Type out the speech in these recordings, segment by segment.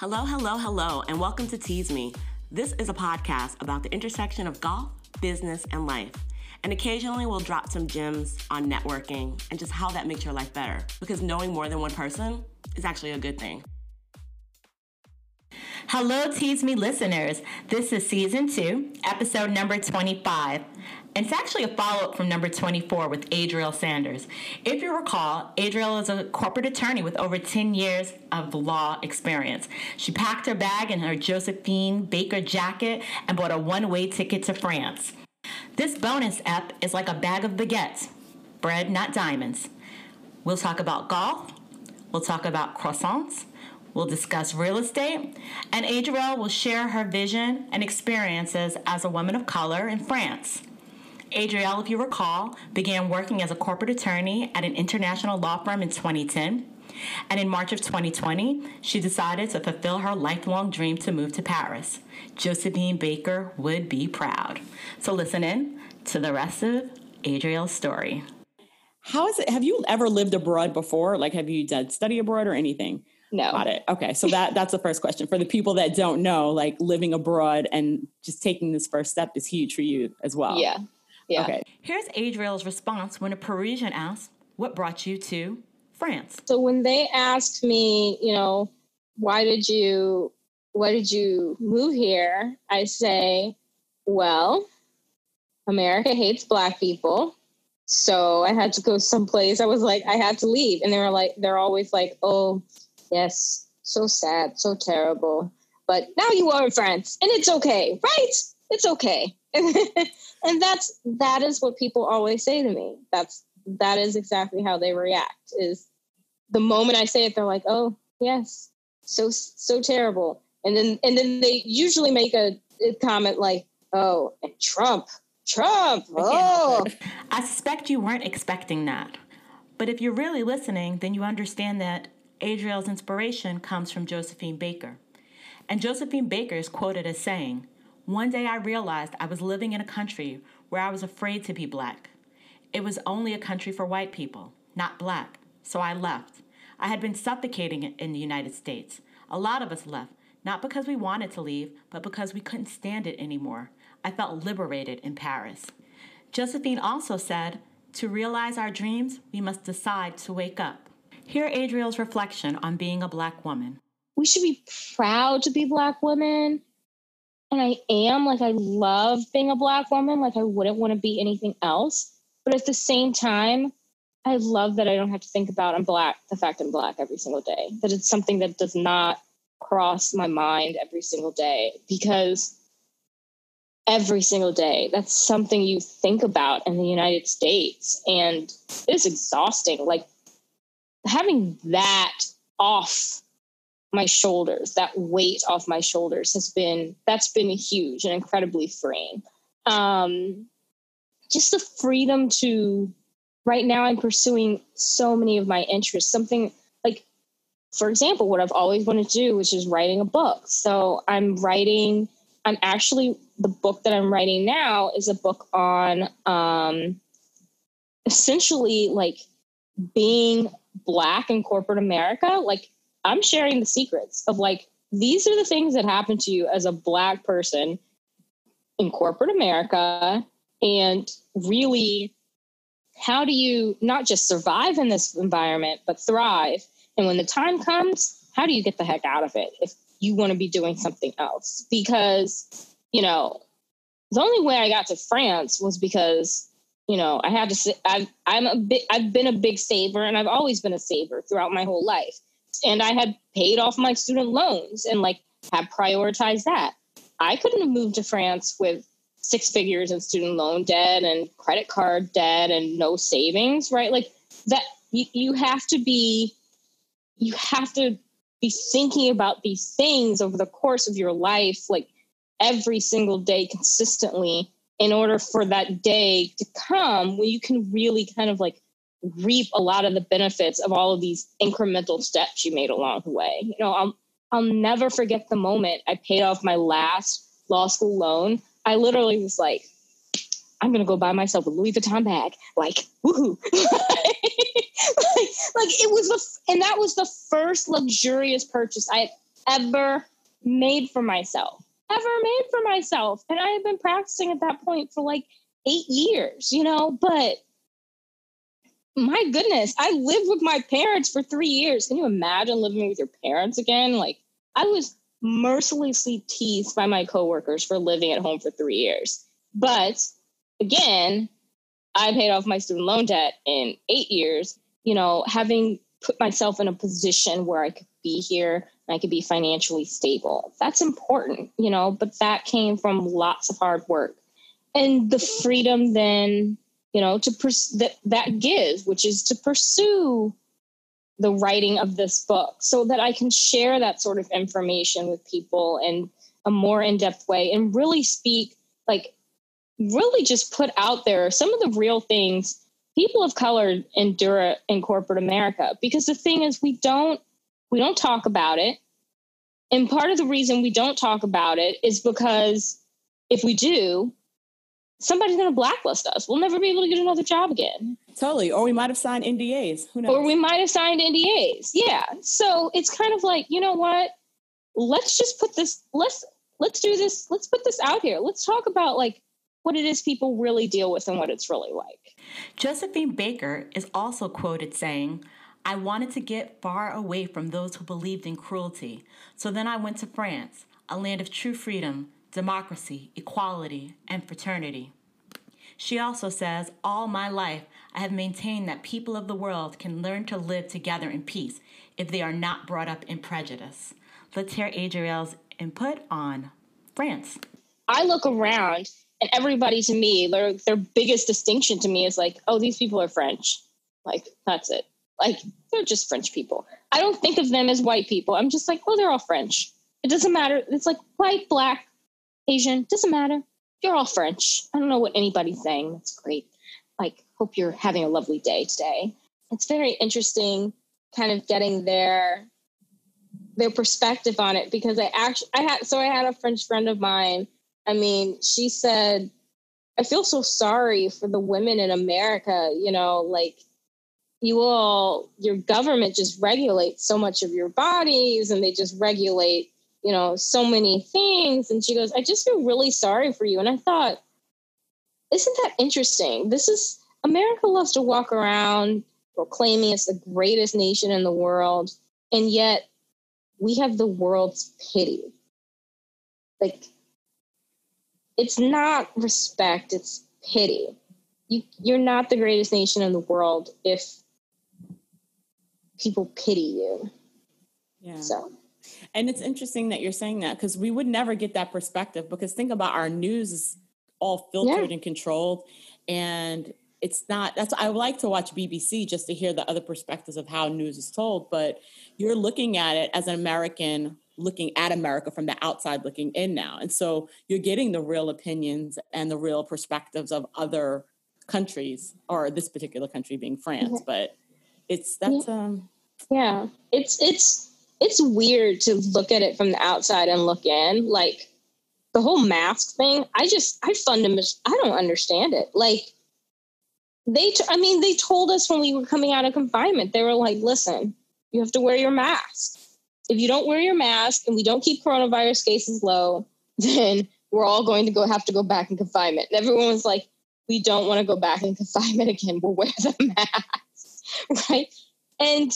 Hello, hello, hello, and welcome to TeesMe. This is a podcast about the intersection of golf, business, and life. And occasionally we'll drop some gems on networking and just how that makes your life better. Because knowing more than one person is actually a good thing. Hello, TeesMe listeners. This is season two, episode number 25. And it's actually a follow up from number 24 with Adriel Sanders. If you recall, Adriel is a corporate attorney with over 10 years of law experience. She packed her bag in her Josephine Baker jacket and bought a one way ticket to France. This bonus ep is like a bag of baguettes, bread, not diamonds. We'll talk about golf, we'll talk about croissants, We'll discuss real estate, and Adriel will share her vision and experiences as a woman of color in France. Adriel, if you recall, began working as a corporate attorney at an international law firm in 2010. And in March of 2020, she decided to fulfill her lifelong dream to move to Paris. Josephine Baker would be proud. So listen in to the rest of Adriel's story. How is it? Have you ever lived abroad before? Like, have you done study abroad or anything? No. Got it. Okay. So that that's the first question. For the people that don't know, like living abroad and just taking this first step is huge for you as well. Yeah. Yeah. Okay. Here's Adriel's response when a Parisian asks, What brought you to France? So when they asked me, you know, why did you why did you move here? I say, well, America hates black people. So I had to go someplace. I was like, I had to leave. And they were like, they're always like, oh, Yes, so sad, so terrible. But now you are in France, and it's okay, right? It's okay. and that's that is what people always say to me. That's that is exactly how they react. Is the moment I say it, they're like, "Oh, yes, so so terrible," and then and then they usually make a, a comment like, "Oh, and Trump, Trump, oh." I suspect you weren't expecting that, but if you're really listening, then you understand that Adriel's inspiration comes from Josephine Baker. And Josephine Baker is quoted as saying, One day I realized I was living in a country where I was afraid to be black. It was only a country for white people, not black, so I left. I had been suffocating in the United States. A lot of us left, not because we wanted to leave, but because we couldn't stand it anymore. I felt liberated in Paris. Josephine also said, To realize our dreams, we must decide to wake up. Hear Adriel's reflection on being a Black woman. We should be proud to be Black women. And I am, like, I love being a Black woman. Like, I wouldn't want to be anything else. But at the same time, I love that I don't have to think about I'm Black, the fact I'm Black every single day. That it's something that does not cross my mind every single day because every single day. That's something you think about in the United States. And it's exhausting. Like having that off my shoulders, that weight off my shoulders has been that's been huge and incredibly freeing. Um, just the freedom to right now I'm pursuing so many of my interests. Something like, for example, what I've always wanted to do, which is writing a book. So I'm writing. I'm actually the book that I'm writing now is a book on um, essentially like being black in corporate America, like I'm sharing the secrets of like these are the things that happen to you as a black person in corporate America and really how do you not just survive in this environment but thrive? And when the time comes how do you get the heck out of it if you want to be doing something else? Because you know the only way I got to France was because you know, I had to say, I've, I'm a bit, I've been a big saver and I've always been a saver throughout my whole life. And I had paid off my student loans and like have prioritized that. I couldn't have moved to France with six figures in student loan debt and credit card debt and no savings, right? Like that, you, you have to be, you have to be thinking about these things over the course of your life, like every single day consistently in order for that day to come where you can really kind of like reap a lot of the benefits of all of these incremental steps you made along the way. You know, I'll I'll never forget the moment I paid off my last law school loan. I literally was like, I'm gonna go buy myself a Louis Vuitton bag. Like, woohoo. like, like, it was the and that was the first luxurious purchase I had ever made for myself, ever made for myself. And I have been practicing at that point for like eight years, you know, but my goodness, I lived with my parents for three years. Can you imagine living with your parents again? Like, I was mercilessly teased by my coworkers for living at home for three years. But again, I paid off my student loan debt in eight years. You know, having put myself in a position where I could be here I could be financially stable. That's important, you know, but that came from lots of hard work. And the freedom then, you know, to pers- that that gives, which is to pursue the writing of this book so that I can share that sort of information with people in a more in-depth way and really speak like really just put out there some of the real things people of color endure in corporate America. Because the thing is, we don't we don't talk about it, and part of the reason we don't talk about it is because if we do, somebody's going to blacklist us. We'll never be able to get another job again. Totally. Or we might have signed NDAs. Who knows? Or we might have signed NDAs. Yeah. So it's kind of like, you know what? Let's just put this, let's, let's do this. Let's put this out here. Let's talk about like what it is people really deal with and what it's really like. Josephine Baker is also quoted saying, I wanted to get far away from those who believed in cruelty. So then I went to France, a land of true freedom, democracy, equality, and fraternity. She also says, All my life, I have maintained that people of the world can learn to live together in peace if they are not brought up in prejudice. Let's hear Adriel's input on France. I look around and everybody to me, their their biggest distinction to me is like, oh, these people are French. Like that's it. Like they're just French people. I don't think of them as white people. I'm just like, well, they're all French. It doesn't matter. It's like white, black, Asian, doesn't matter. You're all French. I don't know what anybody's saying. That's great. Like, hope you're having a lovely day today. It's very interesting kind of getting their their perspective on it because I actually I had so I had a French friend of mine I mean, she said, I feel so sorry for the women in America, you know, like you all, your government just regulates so much of your bodies and they just regulate, you know, so many things. And she goes, I just feel really sorry for you. And I thought, isn't that interesting? This is America loves to walk around proclaiming it's the greatest nation in the world. And yet we have the world's pity. Like, it's not respect, it's pity. You you're not the greatest nation in the world if people pity you. Yeah. So and it's interesting that you're saying that because we would never get that perspective because think about our news is all filtered yeah. and controlled and it's not that's i like to watch bbc just to hear the other perspectives of how news is told but you're looking at it as an american looking at America from the outside looking in now. And so you're getting the real opinions and the real perspectives of other countries or this particular country being France. Mm-hmm. But it's that's um yeah. It's it's it's weird to look at it from the outside and look in. Like the whole mask thing, I just I fundamentally I don't understand it. Like they t- I mean they told us when we were coming out of confinement, they were like, listen, you have to wear your mask if you don't wear your mask and we don't keep coronavirus cases low, then we're all going to go have to go back in confinement. And everyone was like, we don't want to go back in confinement again. We'll wear the mask, right? And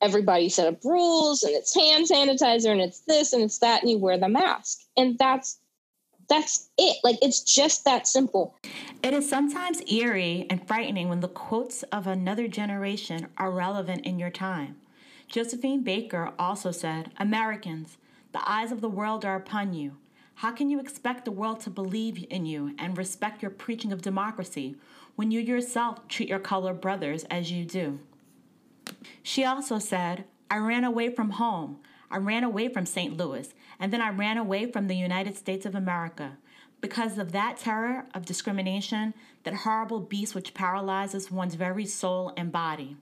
everybody set up rules, and it's hand sanitizer, and it's this, and it's that, and you wear the mask, and that's that's it. Like it's just that simple. It is sometimes eerie and frightening when the quotes of another generation are relevant in your time. Josephine Baker also said, Americans, the eyes of the world are upon you. How can you expect the world to believe in you and respect your preaching of democracy when you yourself treat your colored brothers as you do? She also said, I ran away from home. I ran away from St. Louis, and then I ran away from the United States of America. Because of that terror of discrimination, that horrible beast which paralyzes one's very soul and body.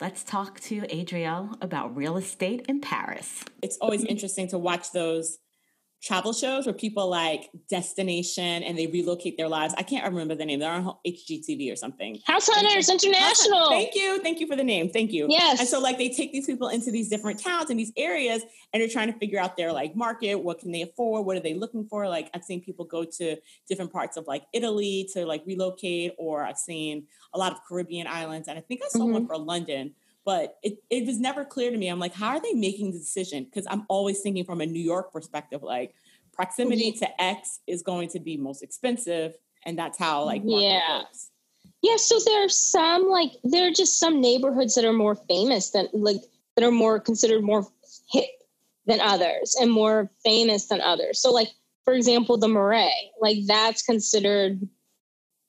Let's talk to Adriel about real estate in Paris. It's always interesting to watch those travel shows where people like destination and they relocate their lives. I can't remember the name. They're on HGTV or something. House Hunters International. Thank you. Thank you for the name. Thank you. Yes. And so like they take these people into these different towns and these areas and they're trying to figure out their like market. What can they afford? What are they looking for? Like I've seen people go to different parts of like Italy to like relocate or I've seen a lot of Caribbean islands and I think I saw mm-hmm. one for London but it, it was never clear to me. I'm like, how are they making the decision? Because I'm always thinking from a New York perspective, like proximity mm-hmm. to X is going to be most expensive, and that's how like yeah. Works. Yeah, so there are some like there are just some neighborhoods that are more famous than like that are more considered more hip than others and more famous than others. So like for example, the Marais, like that's considered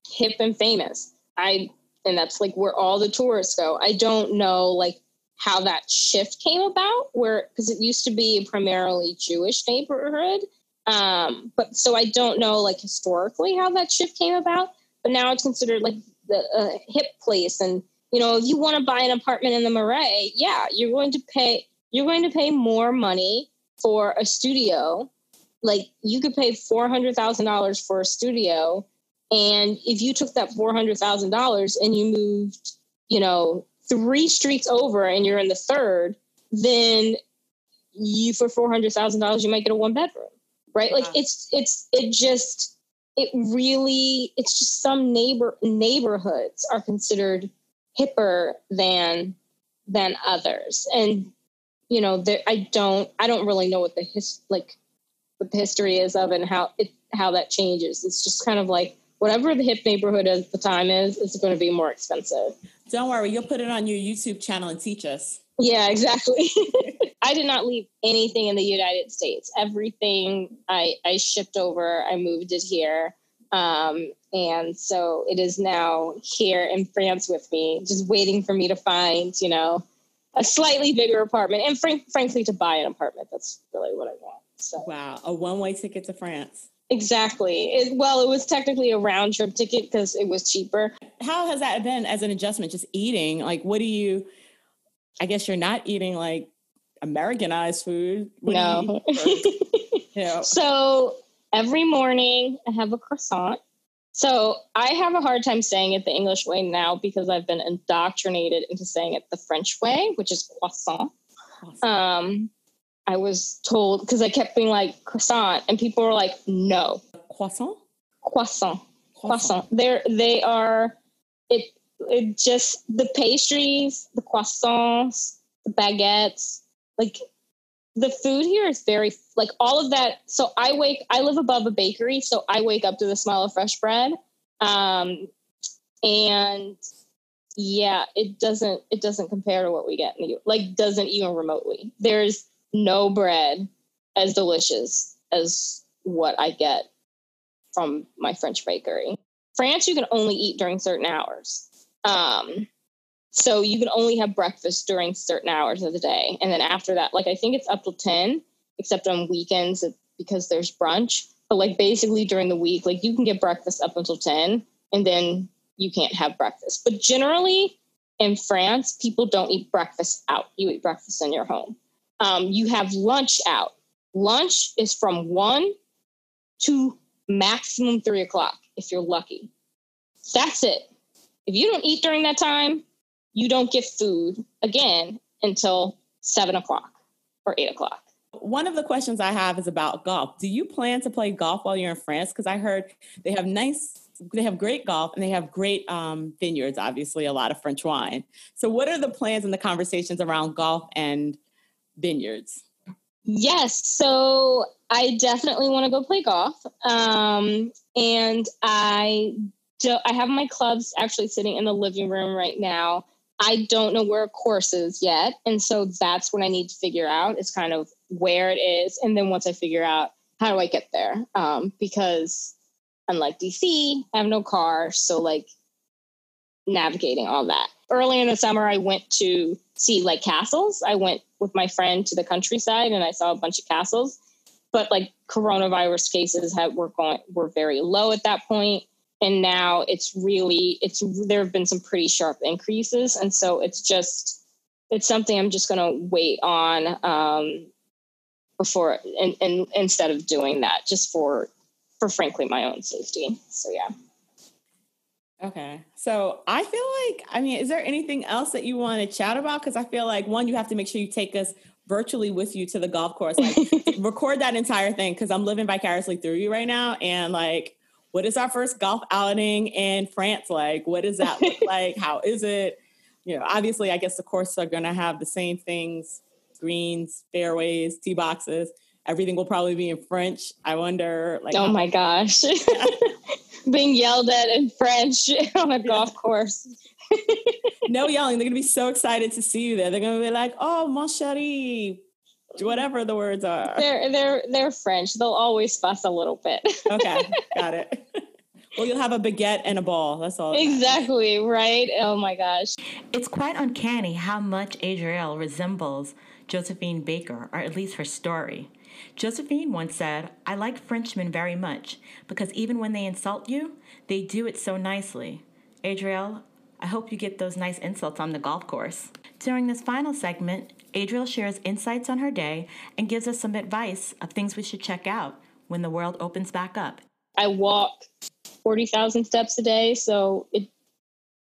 hip and famous. I and that's like where all the tourists go. I don't know like how that shift came about where because it used to be a primarily Jewish neighborhood. Um, but so I don't know like historically how that shift came about, but now it's considered like the uh, hip place. And you know, if you want to buy an apartment in the Marais, yeah, you're going to pay you're going to pay more money for a studio. Like you could pay four hundred thousand dollars for a studio and if you took that $400,000 and you moved, you know, three streets over and you're in the third, then you for $400,000 you might get a one bedroom, right? Like it's it's it just it really it's just some neighbor neighborhoods are considered hipper than than others. And you know, there, I don't I don't really know what the his like what the history is of and how it how that changes. It's just kind of like whatever the hip neighborhood at the time is, it's going to be more expensive. Don't worry, you'll put it on your YouTube channel and teach us. Yeah, exactly. I did not leave anything in the United States. Everything I, I shipped over, I moved it here. Um, and so it is now here in France with me, just waiting for me to find, you know, a slightly bigger apartment and frank, frankly to buy an apartment. That's really what I want. So wow, a one way ticket to France. Exactly. It, well, it was technically a round trip ticket because it was cheaper. How has that been as an adjustment? Just eating, like, what do you? I guess you're not eating like Americanized food. What no. You you know? So every morning I have a croissant. So I have a hard time saying it the English way now because I've been indoctrinated into saying it the French way, which is croissant. Um, I was told because I kept being like croissant, and people were like, "No, croissant, croissant, croissant." They're they are it. It just the pastries, the croissants, the baguettes, like the food here is very like all of that. So I wake. I live above a bakery, so I wake up to the smell of fresh bread, um, and yeah, it doesn't it doesn't compare to what we get in the like doesn't even remotely. There's no bread as delicious as what I get from my French bakery. France, you can only eat during certain hours. Um, so you can only have breakfast during certain hours of the day. And then after that, like I think it's up to 10, except on weekends because there's brunch. But like basically during the week, like you can get breakfast up until 10 and then you can't have breakfast. But generally in France, people don't eat breakfast out. You eat breakfast in your home. Um, you have lunch out. Lunch is from one to maximum three o'clock if you're lucky. That's it. If you don't eat during that time, you don't get food again until seven o'clock or eight o'clock. One of the questions I have is about golf. Do you plan to play golf while you're in France? Because I heard they have nice, they have great golf and they have great um, vineyards, obviously, a lot of French wine. So, what are the plans and the conversations around golf and vineyards? Yes. So I definitely want to go play golf. Um, and I do, I have my clubs actually sitting in the living room right now. I don't know where a course is yet. And so that's what I need to figure out is kind of where it is. And then once I figure out how do I get there? Um, because unlike DC, I have no car. So like navigating all that. Early in the summer, I went to see like castles. I went with my friend to the countryside and I saw a bunch of castles. But like coronavirus cases were going were very low at that point, and now it's really it's there have been some pretty sharp increases, and so it's just it's something I'm just going to wait on. Um, before and, and instead of doing that just for for frankly my own safety. So yeah. Okay. So I feel like, I mean, is there anything else that you want to chat about? Because I feel like one, you have to make sure you take us virtually with you to the golf course. Like record that entire thing because I'm living vicariously through you right now. And like, what is our first golf outing in France like? What does that look like? How is it? You know, obviously, I guess the courses are going to have the same things: greens, fairways, tee boxes. Everything will probably be in French. I wonder, like, oh my gosh, being yelled at in French on a golf course. no yelling. They're gonna be so excited to see you there. They're gonna be like, "Oh, mon chéri," whatever the words are. They're they're they're French. They'll always fuss a little bit. okay, got it. Well, you'll have a baguette and a ball. That's all. Exactly, right? Oh my gosh. It's quite uncanny how much Adriel resembles Josephine Baker, or at least her story. Josephine once said, I like Frenchmen very much because even when they insult you, they do it so nicely. Adriel, I hope you get those nice insults on the golf course. During this final segment, Adriel shares insights on her day and gives us some advice of things we should check out when the world opens back up. I walk 40,000 steps a day, so it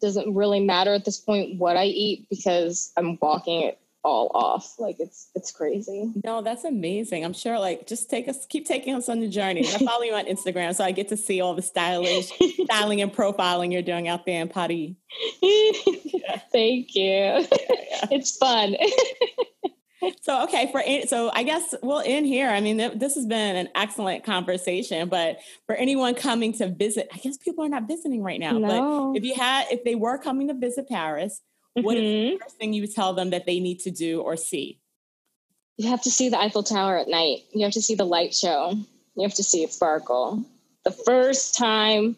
doesn't really matter at this point what I eat because I'm walking it all off. Like it's it's crazy. No, that's amazing. I'm sure like just take us keep taking us on the journey. I follow you on Instagram so I get to see all the stylish styling and profiling you're doing out there in Paris. Yeah. Thank you. Yeah, yeah. It's fun. so okay for so i guess we'll end here i mean this has been an excellent conversation but for anyone coming to visit i guess people are not visiting right now no. but if you had if they were coming to visit paris what mm-hmm. is the mm-hmm. first thing you tell them that they need to do or see? You have to see the Eiffel Tower at night. You have to see the light show. You have to see it sparkle. The first time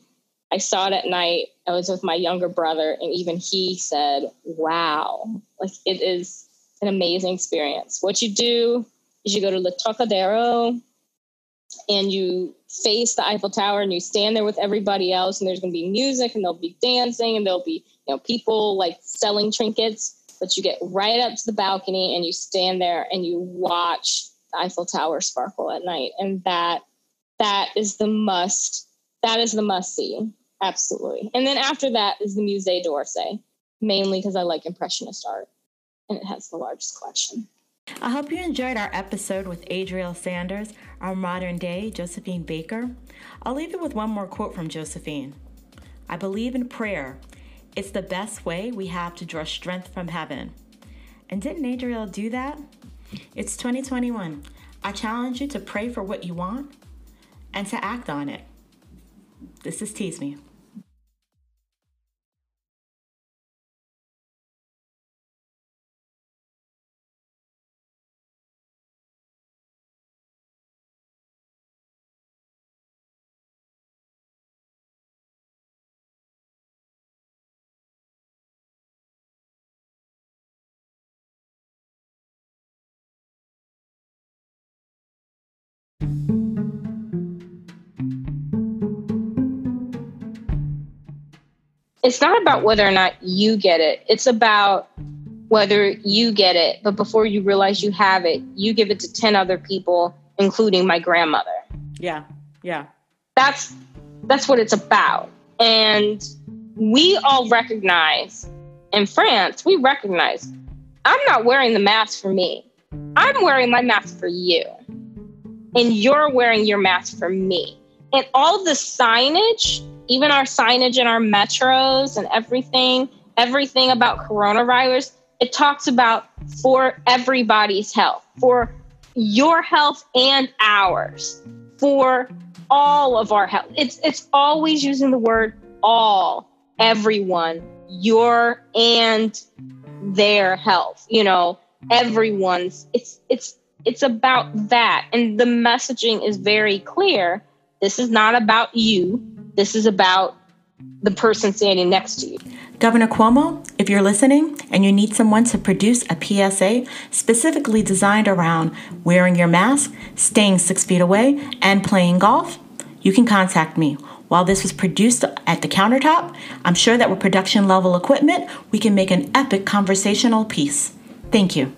I saw it at night, I was with my younger brother, and even he said, Wow, like it is an amazing experience. What you do is you go to Le Trocadero and you face the Eiffel Tower and you stand there with everybody else, and there's going to be music and there'll be dancing and there'll be you know people like selling trinkets. But you get right up to the balcony and you stand there and you watch the Eiffel Tower sparkle at night, and that that is the must. That is the must see, absolutely. And then after that is the Musée d'Orsay, mainly because I like Impressionist art, and it has the largest collection. I hope you enjoyed our episode with Adriel Sanders, our modern day Josephine Baker. I'll leave you with one more quote from Josephine I believe in prayer. It's the best way we have to draw strength from heaven. And didn't Adriel do that? It's 2021. I challenge you to pray for what you want and to act on it. This is TeesMe. It's not about whether or not you get it. It's about whether you get it, but before you realize you have it, you give it to 10 other people, including my grandmother. Yeah. Yeah. That's that's what it's about. And we all recognize in France, we recognize I'm not wearing the mask for me. I'm wearing my mask for you. And you're wearing your mask for me. And all the signage even our signage in our metros and everything, everything about coronavirus, it talks about for everybody's health, for your health and ours, for all of our health. It's it's always using the word all, everyone, your and their health, you know, everyone's. It's it's it's about that. And the messaging is very clear. This is not about you this is about the person standing next to you. Governor Cuomo, if you're listening and you need someone to produce a PSA specifically designed around wearing your mask, staying six feet away, and playing golf, you can contact me. While this was produced at the countertop, I'm sure that with production level equipment, we can make an epic conversational piece. Thank you.